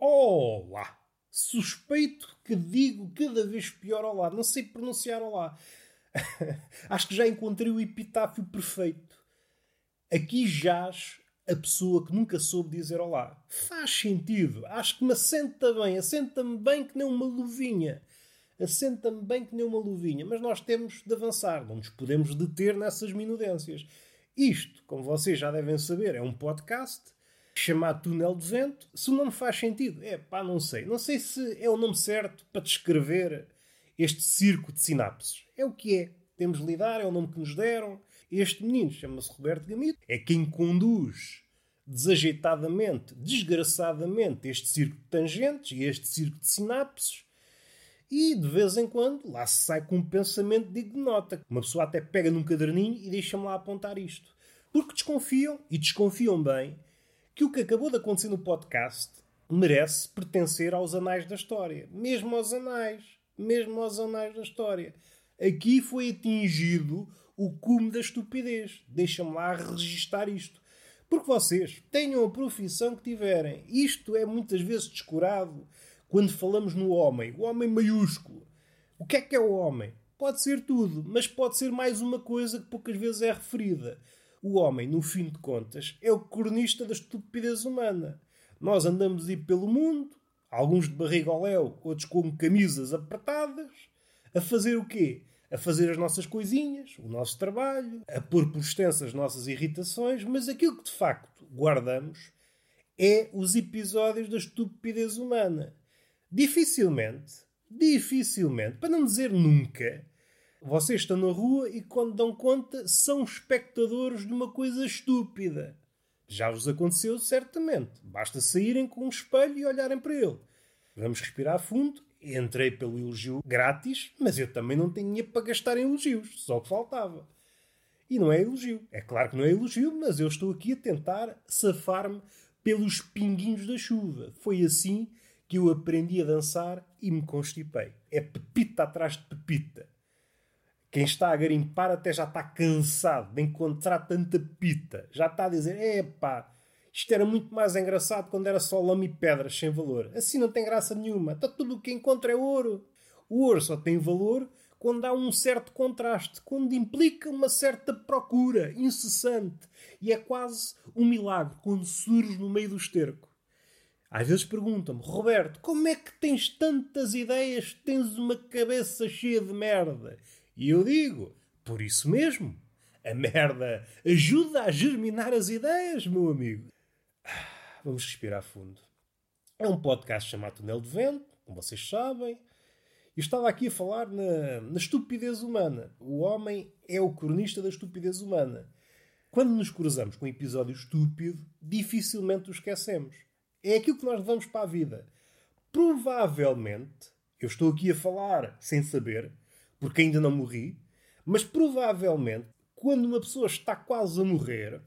Olá! Suspeito que digo cada vez pior olá. Não sei pronunciar olá. Acho que já encontrei o epitáfio perfeito. Aqui jaz a pessoa que nunca soube dizer olá. Faz sentido. Acho que me assenta bem. Assenta-me bem que nem uma luvinha. Assenta-me bem que nem uma luvinha. Mas nós temos de avançar. Não nos podemos deter nessas minudências. Isto, como vocês já devem saber, é um podcast chamado Túnel de Vento. Se o nome faz sentido, é pá, não sei. Não sei se é o nome certo para descrever este circo de sinapses. É o que é. Temos de lidar, é o nome que nos deram. Este menino chama-se Roberto Gamito. É quem conduz desajeitadamente, desgraçadamente, este circo de tangentes e este circo de sinapses. E de vez em quando lá se sai com um pensamento digno de nota. Uma pessoa até pega num caderninho e deixa-me lá apontar isto. Porque desconfiam, e desconfiam bem, que o que acabou de acontecer no podcast merece pertencer aos anais da história. Mesmo aos anais. Mesmo aos anais da história. Aqui foi atingido o cume da estupidez. Deixa-me lá registar isto. Porque vocês tenham a profissão que tiverem. Isto é muitas vezes descurado quando falamos no homem. O homem maiúsculo. O que é que é o homem? Pode ser tudo, mas pode ser mais uma coisa que poucas vezes é referida. O homem, no fim de contas, é o cronista da estupidez humana. Nós andamos aí pelo mundo, alguns de barriga ao léu, outros com camisas apertadas, a fazer o quê? A fazer as nossas coisinhas, o nosso trabalho, a pôr por extenso as nossas irritações, mas aquilo que de facto guardamos é os episódios da estupidez humana. Dificilmente, dificilmente, para não dizer nunca, vocês estão na rua e, quando dão conta, são espectadores de uma coisa estúpida. Já vos aconteceu, certamente. Basta saírem com um espelho e olharem para ele. Vamos respirar fundo. Entrei pelo elogio grátis, mas eu também não tinha para gastar em elogios. Só que faltava. E não é elogio. É claro que não é elogio, mas eu estou aqui a tentar safar-me pelos pinguinhos da chuva. Foi assim que eu aprendi a dançar e me constipei. É pepita atrás de pepita. Quem está a garimpar até já está cansado de encontrar tanta pita. Já está a dizer: epá, isto era muito mais engraçado quando era só lama e pedras sem valor. Assim não tem graça nenhuma. Está tudo o que encontra é ouro. O ouro só tem valor quando há um certo contraste, quando implica uma certa procura incessante. E é quase um milagre quando surge no meio do esterco. Às vezes perguntam-me, Roberto, como é que tens tantas ideias, tens uma cabeça cheia de merda? E eu digo, por isso mesmo. A merda ajuda a germinar as ideias, meu amigo. Vamos respirar fundo. É um podcast chamado Túnel de Vento, como vocês sabem. Eu estava aqui a falar na, na estupidez humana. O homem é o cronista da estupidez humana. Quando nos cruzamos com um episódio estúpido, dificilmente o esquecemos. É aquilo que nós levamos para a vida. Provavelmente, eu estou aqui a falar sem saber, porque ainda não morri, mas provavelmente, quando uma pessoa está quase a morrer,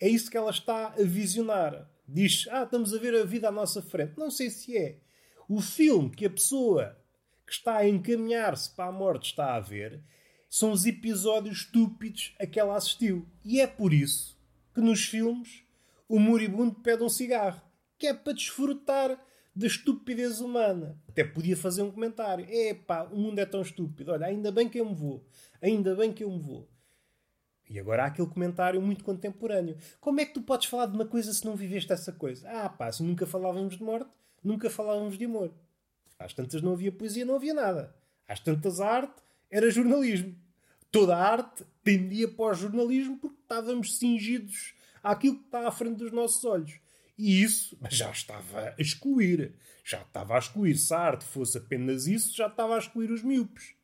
é isso que ela está a visionar. Diz: Ah, estamos a ver a vida à nossa frente. Não sei se é. O filme que a pessoa que está a encaminhar-se para a morte está a ver são os episódios estúpidos a que ela assistiu. E é por isso que nos filmes o moribundo pede um cigarro, que é para desfrutar da estupidez humana. Até podia fazer um comentário: epá, o mundo é tão estúpido, olha, ainda bem que eu me vou, ainda bem que eu me vou. E agora há aquele comentário muito contemporâneo: como é que tu podes falar de uma coisa se não viveste essa coisa? Ah, pá, se nunca falávamos de morte, nunca falávamos de amor. Às tantas não havia poesia, não havia nada. Às tantas a arte era jornalismo. Toda a arte tendia para o jornalismo porque estávamos cingidos àquilo que está à frente dos nossos olhos. E isso já estava a excluir. Já estava a excluir. Se a arte fosse apenas isso, já estava a excluir os miúpes.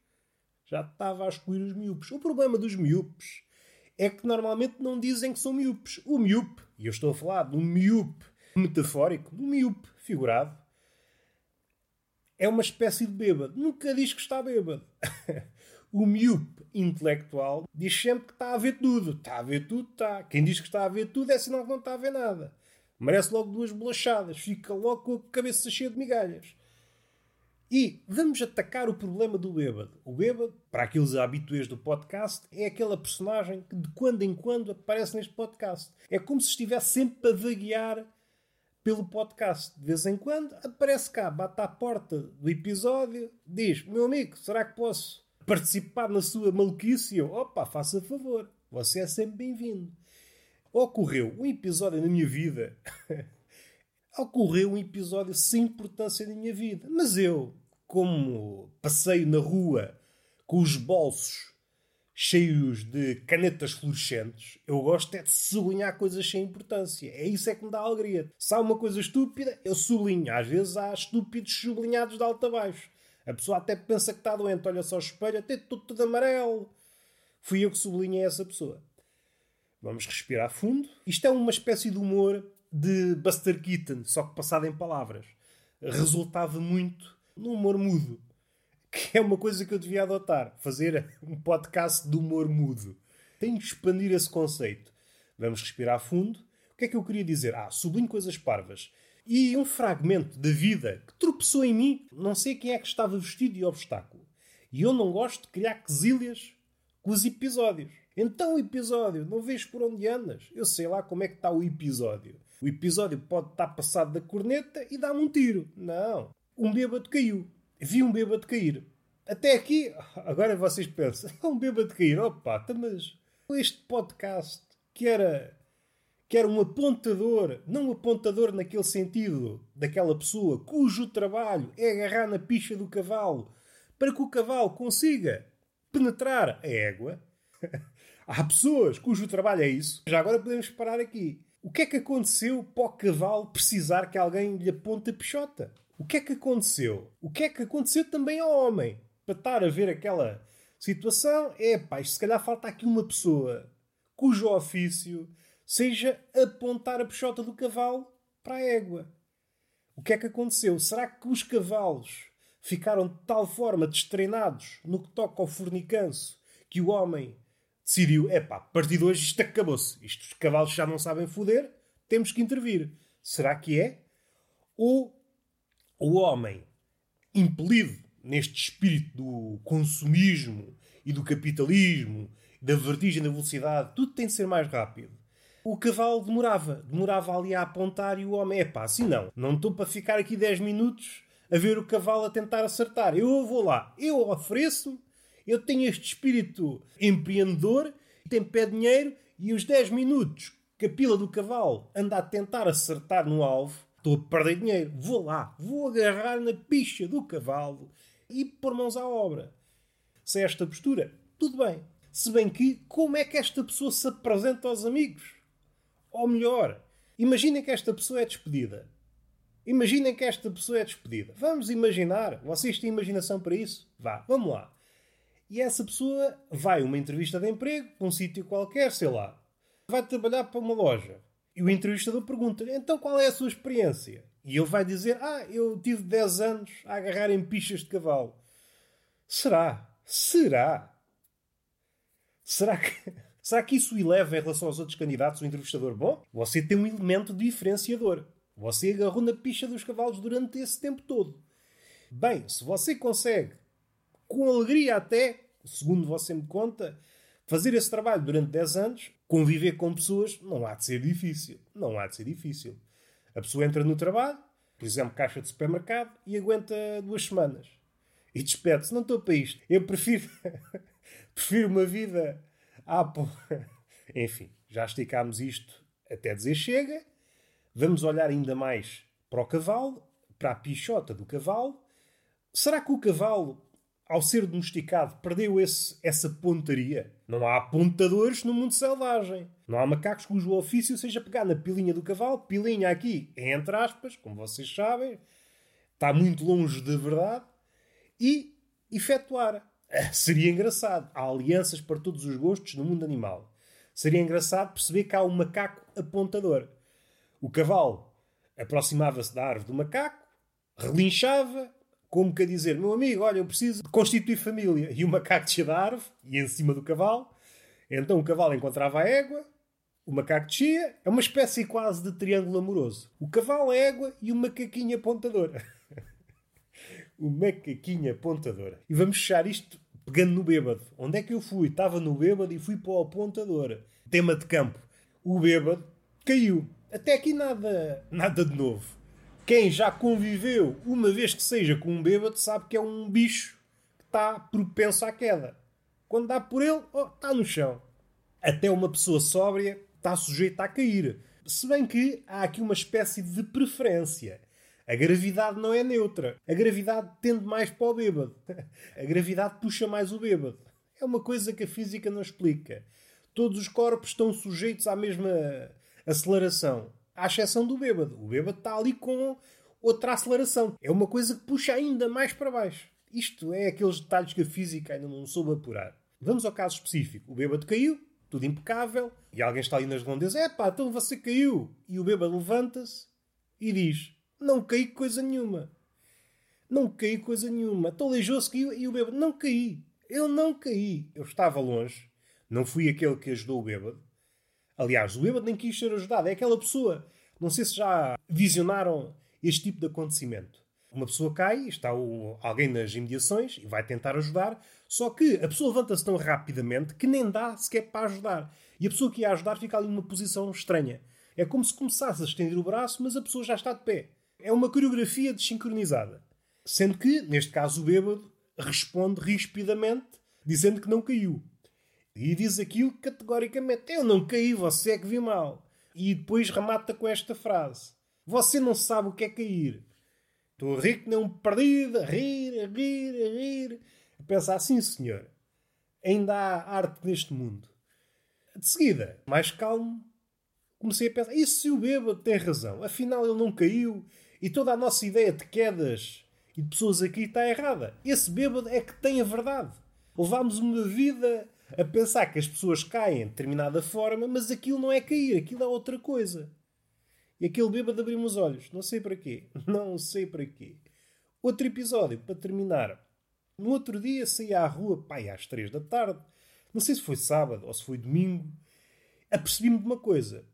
Já estava a excluir os miúpes. O problema dos miúpes é que normalmente não dizem que são miúpes. O miúpe, e eu estou a falar do miúpe metafórico, do miúpe figurado, é uma espécie de bêbado. Nunca diz que está bêbado. o miúpe intelectual diz sempre que está a ver tudo. Está a ver tudo, está. Quem diz que está a ver tudo é sinal que não está a ver nada. Merece logo duas bolachadas. Fica logo com a cabeça cheia de migalhas. E vamos atacar o problema do bêbado. O bêbado, para aqueles habituês do podcast, é aquela personagem que de quando em quando aparece neste podcast. É como se estivesse sempre a vaguear pelo podcast. De vez em quando aparece cá, bate à porta do episódio, diz: Meu amigo, será que posso participar na sua maluquice? Eu, opa, faça favor, você é sempre bem-vindo. Ocorreu um episódio na minha vida. Ocorreu um episódio sem importância na minha vida. Mas eu, como passeio na rua com os bolsos cheios de canetas fluorescentes, eu gosto é de sublinhar coisas sem importância. É isso é que me dá alegria. Se há uma coisa estúpida, eu sublinho. Às vezes há estúpidos sublinhados de alto a baixo. A pessoa até pensa que está doente, olha só o espelho, até tudo, tudo amarelo. Fui eu que sublinhei essa pessoa. Vamos respirar fundo. Isto é uma espécie de humor de Buster Keaton, só que passado em palavras. Resultava muito no humor mudo que é uma coisa que eu devia adotar. Fazer um podcast de humor mudo. Tenho que expandir esse conceito. Vamos respirar fundo. O que é que eu queria dizer? Ah, sublinho coisas parvas. E um fragmento da vida que tropeçou em mim. Não sei quem é que estava vestido de obstáculo. E eu não gosto de criar quesilhas com os episódios. Então o episódio, não vês por onde andas? Eu sei lá como é que está o episódio. O episódio pode estar passado da corneta e dar-me um tiro. Não. Um bêbado caiu vi um bêbado cair. Até aqui, agora vocês pensam, é um bêbado cair. Opa, tá, mas este podcast que era, que era um apontador, não um apontador naquele sentido, daquela pessoa cujo trabalho é agarrar na picha do cavalo para que o cavalo consiga penetrar a égua. Há pessoas cujo trabalho é isso. Já agora podemos parar aqui. O que é que aconteceu para o cavalo precisar que alguém lhe aponte a pichota? O que é que aconteceu? O que é que aconteceu também ao homem? Para estar a ver aquela situação, é pá, se calhar falta aqui uma pessoa cujo ofício seja apontar a peixota do cavalo para a égua. O que é que aconteceu? Será que os cavalos ficaram de tal forma destreinados no que toca ao fornicanço que o homem decidiu: é pá, a partir de hoje isto acabou-se. Isto os cavalos já não sabem foder, temos que intervir. Será que é? Ou o homem, impelido neste espírito do consumismo e do capitalismo, da vertigem da velocidade, tudo tem de ser mais rápido. O cavalo demorava, demorava ali a apontar e o homem, é pá, assim não, não estou para ficar aqui 10 minutos a ver o cavalo a tentar acertar. Eu vou lá, eu ofereço-me, eu tenho este espírito empreendedor, tem pé dinheiro e os 10 minutos que a pila do cavalo anda a tentar acertar no alvo, Estou a perder dinheiro. Vou lá, vou agarrar na picha do cavalo e pôr mãos à obra. Se é esta postura, tudo bem. Se bem que, como é que esta pessoa se apresenta aos amigos? Ou melhor, imaginem que esta pessoa é despedida. Imaginem que esta pessoa é despedida. Vamos imaginar. Vocês têm imaginação para isso? Vá, vamos lá. E essa pessoa vai a uma entrevista de emprego, um sítio qualquer, sei lá. Vai trabalhar para uma loja. E o entrevistador pergunta-lhe, então qual é a sua experiência? E ele vai dizer, ah, eu tive 10 anos a agarrar em pichas de cavalo. Será? Será? Será que, será que isso eleva em relação aos outros candidatos o entrevistador? Bom, você tem um elemento diferenciador. Você agarrou na picha dos cavalos durante esse tempo todo. Bem, se você consegue, com alegria até, segundo você me conta, fazer esse trabalho durante 10 anos, conviver com pessoas não há de ser difícil. Não há de ser difícil. A pessoa entra no trabalho, por exemplo, caixa de supermercado, e aguenta duas semanas. E despede-se. Não estou para isto. Eu prefiro, prefiro uma vida. Ah, pô. Enfim, já esticámos isto até dizer chega. Vamos olhar ainda mais para o cavalo, para a pichota do cavalo. Será que o cavalo ao ser domesticado, perdeu esse, essa pontaria. Não há apontadores no mundo selvagem. Não há macacos cujo ofício seja pegar na pilinha do cavalo, pilinha aqui, entre aspas, como vocês sabem, está muito longe da verdade, e efetuar. Seria engraçado. Há alianças para todos os gostos no mundo animal. Seria engraçado perceber que há um macaco apontador. O cavalo aproximava-se da árvore do macaco, relinchava, como que a dizer, meu amigo, olha, eu preciso de constituir família. E o macaco descia da árvore, e em cima do cavalo. Então o cavalo encontrava a égua, o macaco descia, é uma espécie quase de triângulo amoroso. O cavalo, a égua e o macaquinho apontador. o macaquinho apontador. E vamos fechar isto pegando no bêbado. Onde é que eu fui? Estava no bêbado e fui para o apontador. Tema de campo. O bêbado caiu. Até aqui nada, nada de novo. Quem já conviveu uma vez que seja com um bêbado sabe que é um bicho que está propenso à queda. Quando dá por ele, oh, está no chão. Até uma pessoa sóbria está sujeita a cair. Se bem que há aqui uma espécie de preferência. A gravidade não é neutra. A gravidade tende mais para o bêbado. A gravidade puxa mais o bêbado. É uma coisa que a física não explica. Todos os corpos estão sujeitos à mesma aceleração, à exceção do bêbado. O bêbado está ali com outra aceleração. É uma coisa que puxa ainda mais para baixo. Isto é aqueles detalhes que a física ainda não soube apurar. Vamos ao caso específico. O bêbado caiu, tudo impecável, e alguém está ali nas redondezas: é pá, então você caiu. E o bêbado levanta-se e diz: Não caí coisa nenhuma. Não caí coisa nenhuma. Então aleijou-se caiu e o bêbado: Não caí. Eu não caí. Eu estava longe. Não fui aquele que ajudou o bêbado. Aliás, o bêbado nem quis ser ajudado. É aquela pessoa. Não sei se já visionaram este tipo de acontecimento. Uma pessoa cai, está o, alguém nas imediações e vai tentar ajudar, só que a pessoa levanta-se tão rapidamente que nem dá sequer para ajudar. E a pessoa que ia ajudar fica ali numa posição estranha. É como se começasse a estender o braço, mas a pessoa já está de pé. É uma coreografia desincronizada. Sendo que, neste caso, o bêbado responde rispidamente, dizendo que não caiu. E diz aquilo categoricamente: Eu não caí, você é que viu mal. E depois remata com esta frase: Você não sabe o que é cair. Estou a rir que nem perdido, a rir, a rir, a rir. A pensar assim, senhor. Ainda há arte neste mundo. De seguida, mais calmo, comecei a pensar: e se o bêbado tem razão? Afinal, ele não caiu e toda a nossa ideia de quedas e de pessoas aqui está errada. Esse bêbado é que tem a verdade. Levámos uma vida a pensar que as pessoas caem de determinada forma, mas aquilo não é cair, aquilo é outra coisa. E aquele bêbado abriu-me os olhos. Não sei para quê. Não sei para quê. Outro episódio, para terminar. No outro dia saí à rua, pai, às três da tarde. Não sei se foi sábado ou se foi domingo. Apercebi-me de uma coisa.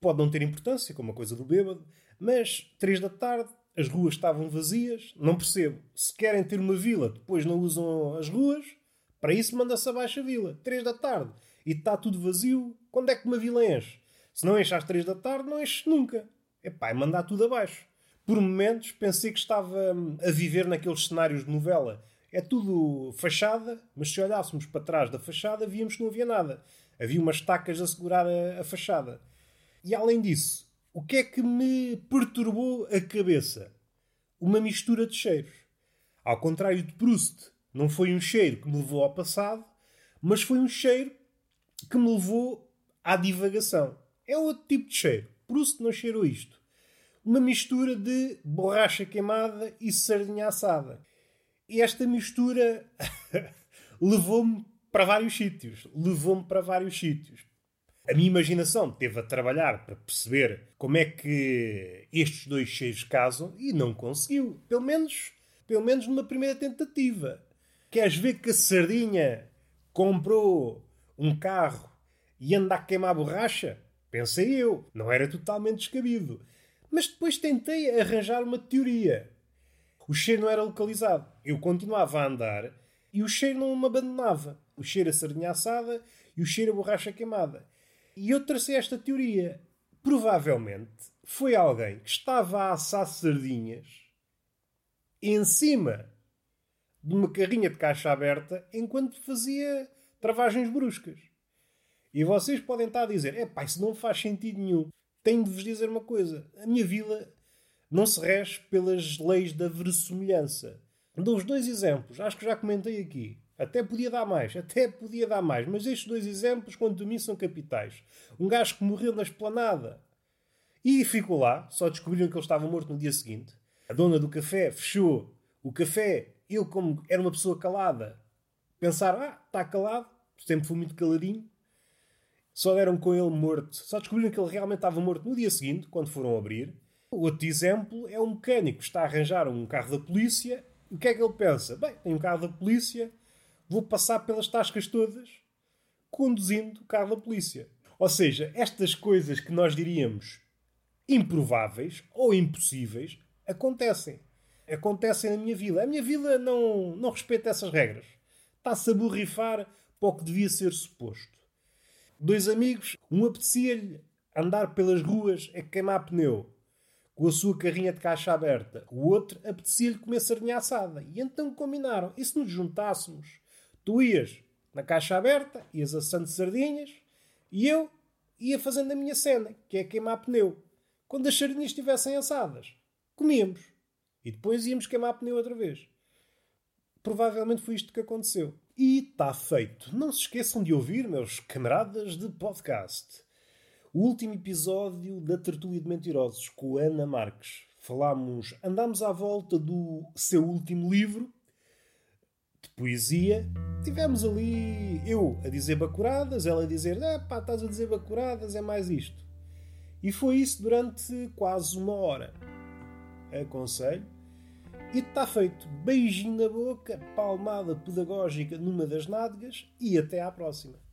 Pode não ter importância, como a coisa do bêbado, mas três da tarde, as ruas estavam vazias. Não percebo. Se querem ter uma vila, depois não usam as ruas. Para isso manda-se abaixo a vila. Três da tarde. E está tudo vazio. Quando é que uma vila enche? Se não enche às três da tarde, não enche nunca. Epá, é mandar tudo abaixo. Por momentos pensei que estava hum, a viver naqueles cenários de novela. É tudo fachada, mas se olhássemos para trás da fachada, víamos que não havia nada. Havia umas tacas a segurar a, a fachada. E além disso, o que é que me perturbou a cabeça? Uma mistura de cheiros. Ao contrário de Proust, não foi um cheiro que me levou ao passado, mas foi um cheiro que me levou à divagação. É outro tipo de cheiro. Proust não cheirou isto. Uma mistura de borracha queimada e sardinha assada. E esta mistura levou-me para vários sítios. Levou-me para vários sítios. A minha imaginação teve a trabalhar para perceber como é que estes dois cheiros casam e não conseguiu. Pelo menos, pelo menos numa primeira tentativa. Queres ver que a sardinha comprou um carro e anda a queimar borracha? Pensei eu, não era totalmente descabido. Mas depois tentei arranjar uma teoria. O cheiro não era localizado. Eu continuava a andar e o cheiro não me abandonava. O cheiro a sardinha assada e o cheiro a borracha queimada. E eu tracei esta teoria. Provavelmente foi alguém que estava a assar sardinhas em cima de uma carrinha de caixa aberta enquanto fazia travagens bruscas. E vocês podem estar a dizer: é pá, isso não faz sentido nenhum. Tenho de vos dizer uma coisa: a minha vida não se rege pelas leis da verossimilhança. Dou-vos dois exemplos, acho que já comentei aqui. Até podia dar mais, até podia dar mais, mas estes dois exemplos, quanto a mim, são capitais. Um gajo que morreu na esplanada e ficou lá, só descobriram que ele estava morto no dia seguinte. A dona do café fechou o café. Eu, como era uma pessoa calada, pensar: ah, está calado, sempre fui muito caladinho, só deram com ele morto. Só descobriram que ele realmente estava morto no dia seguinte, quando foram abrir. O outro exemplo é um mecânico que está a arranjar um carro da polícia. O que é que ele pensa? Bem, tem um carro da polícia, vou passar pelas tascas todas conduzindo o carro da polícia. Ou seja, estas coisas que nós diríamos improváveis ou impossíveis acontecem. Acontecem na minha vida. A minha vida não, não respeita essas regras. Está-se a borrifar para o que devia ser suposto dois amigos, um apetecia-lhe andar pelas ruas é queimar pneu, com a sua carrinha de caixa aberta. O outro apetecia-lhe comer sardinha assada. E então combinaram. E se nos juntássemos? Tu ias na caixa aberta, ias assando sardinhas, e eu ia fazendo a minha cena, que é queimar pneu. Quando as sardinhas estivessem assadas, comíamos. E depois íamos queimar pneu outra vez. Provavelmente foi isto que aconteceu. E está feito. Não se esqueçam de ouvir, meus camaradas de podcast. O último episódio da Tertúlia de Mentirosos com a Ana Marques. Falámos, andámos à volta do seu último livro de poesia. Tivemos ali eu a dizer bacuradas, ela a dizer: é pá, estás a dizer bacuradas, é mais isto. E foi isso durante quase uma hora. Aconselho. E está feito. Beijinho na boca, palmada pedagógica numa das nádegas e até à próxima.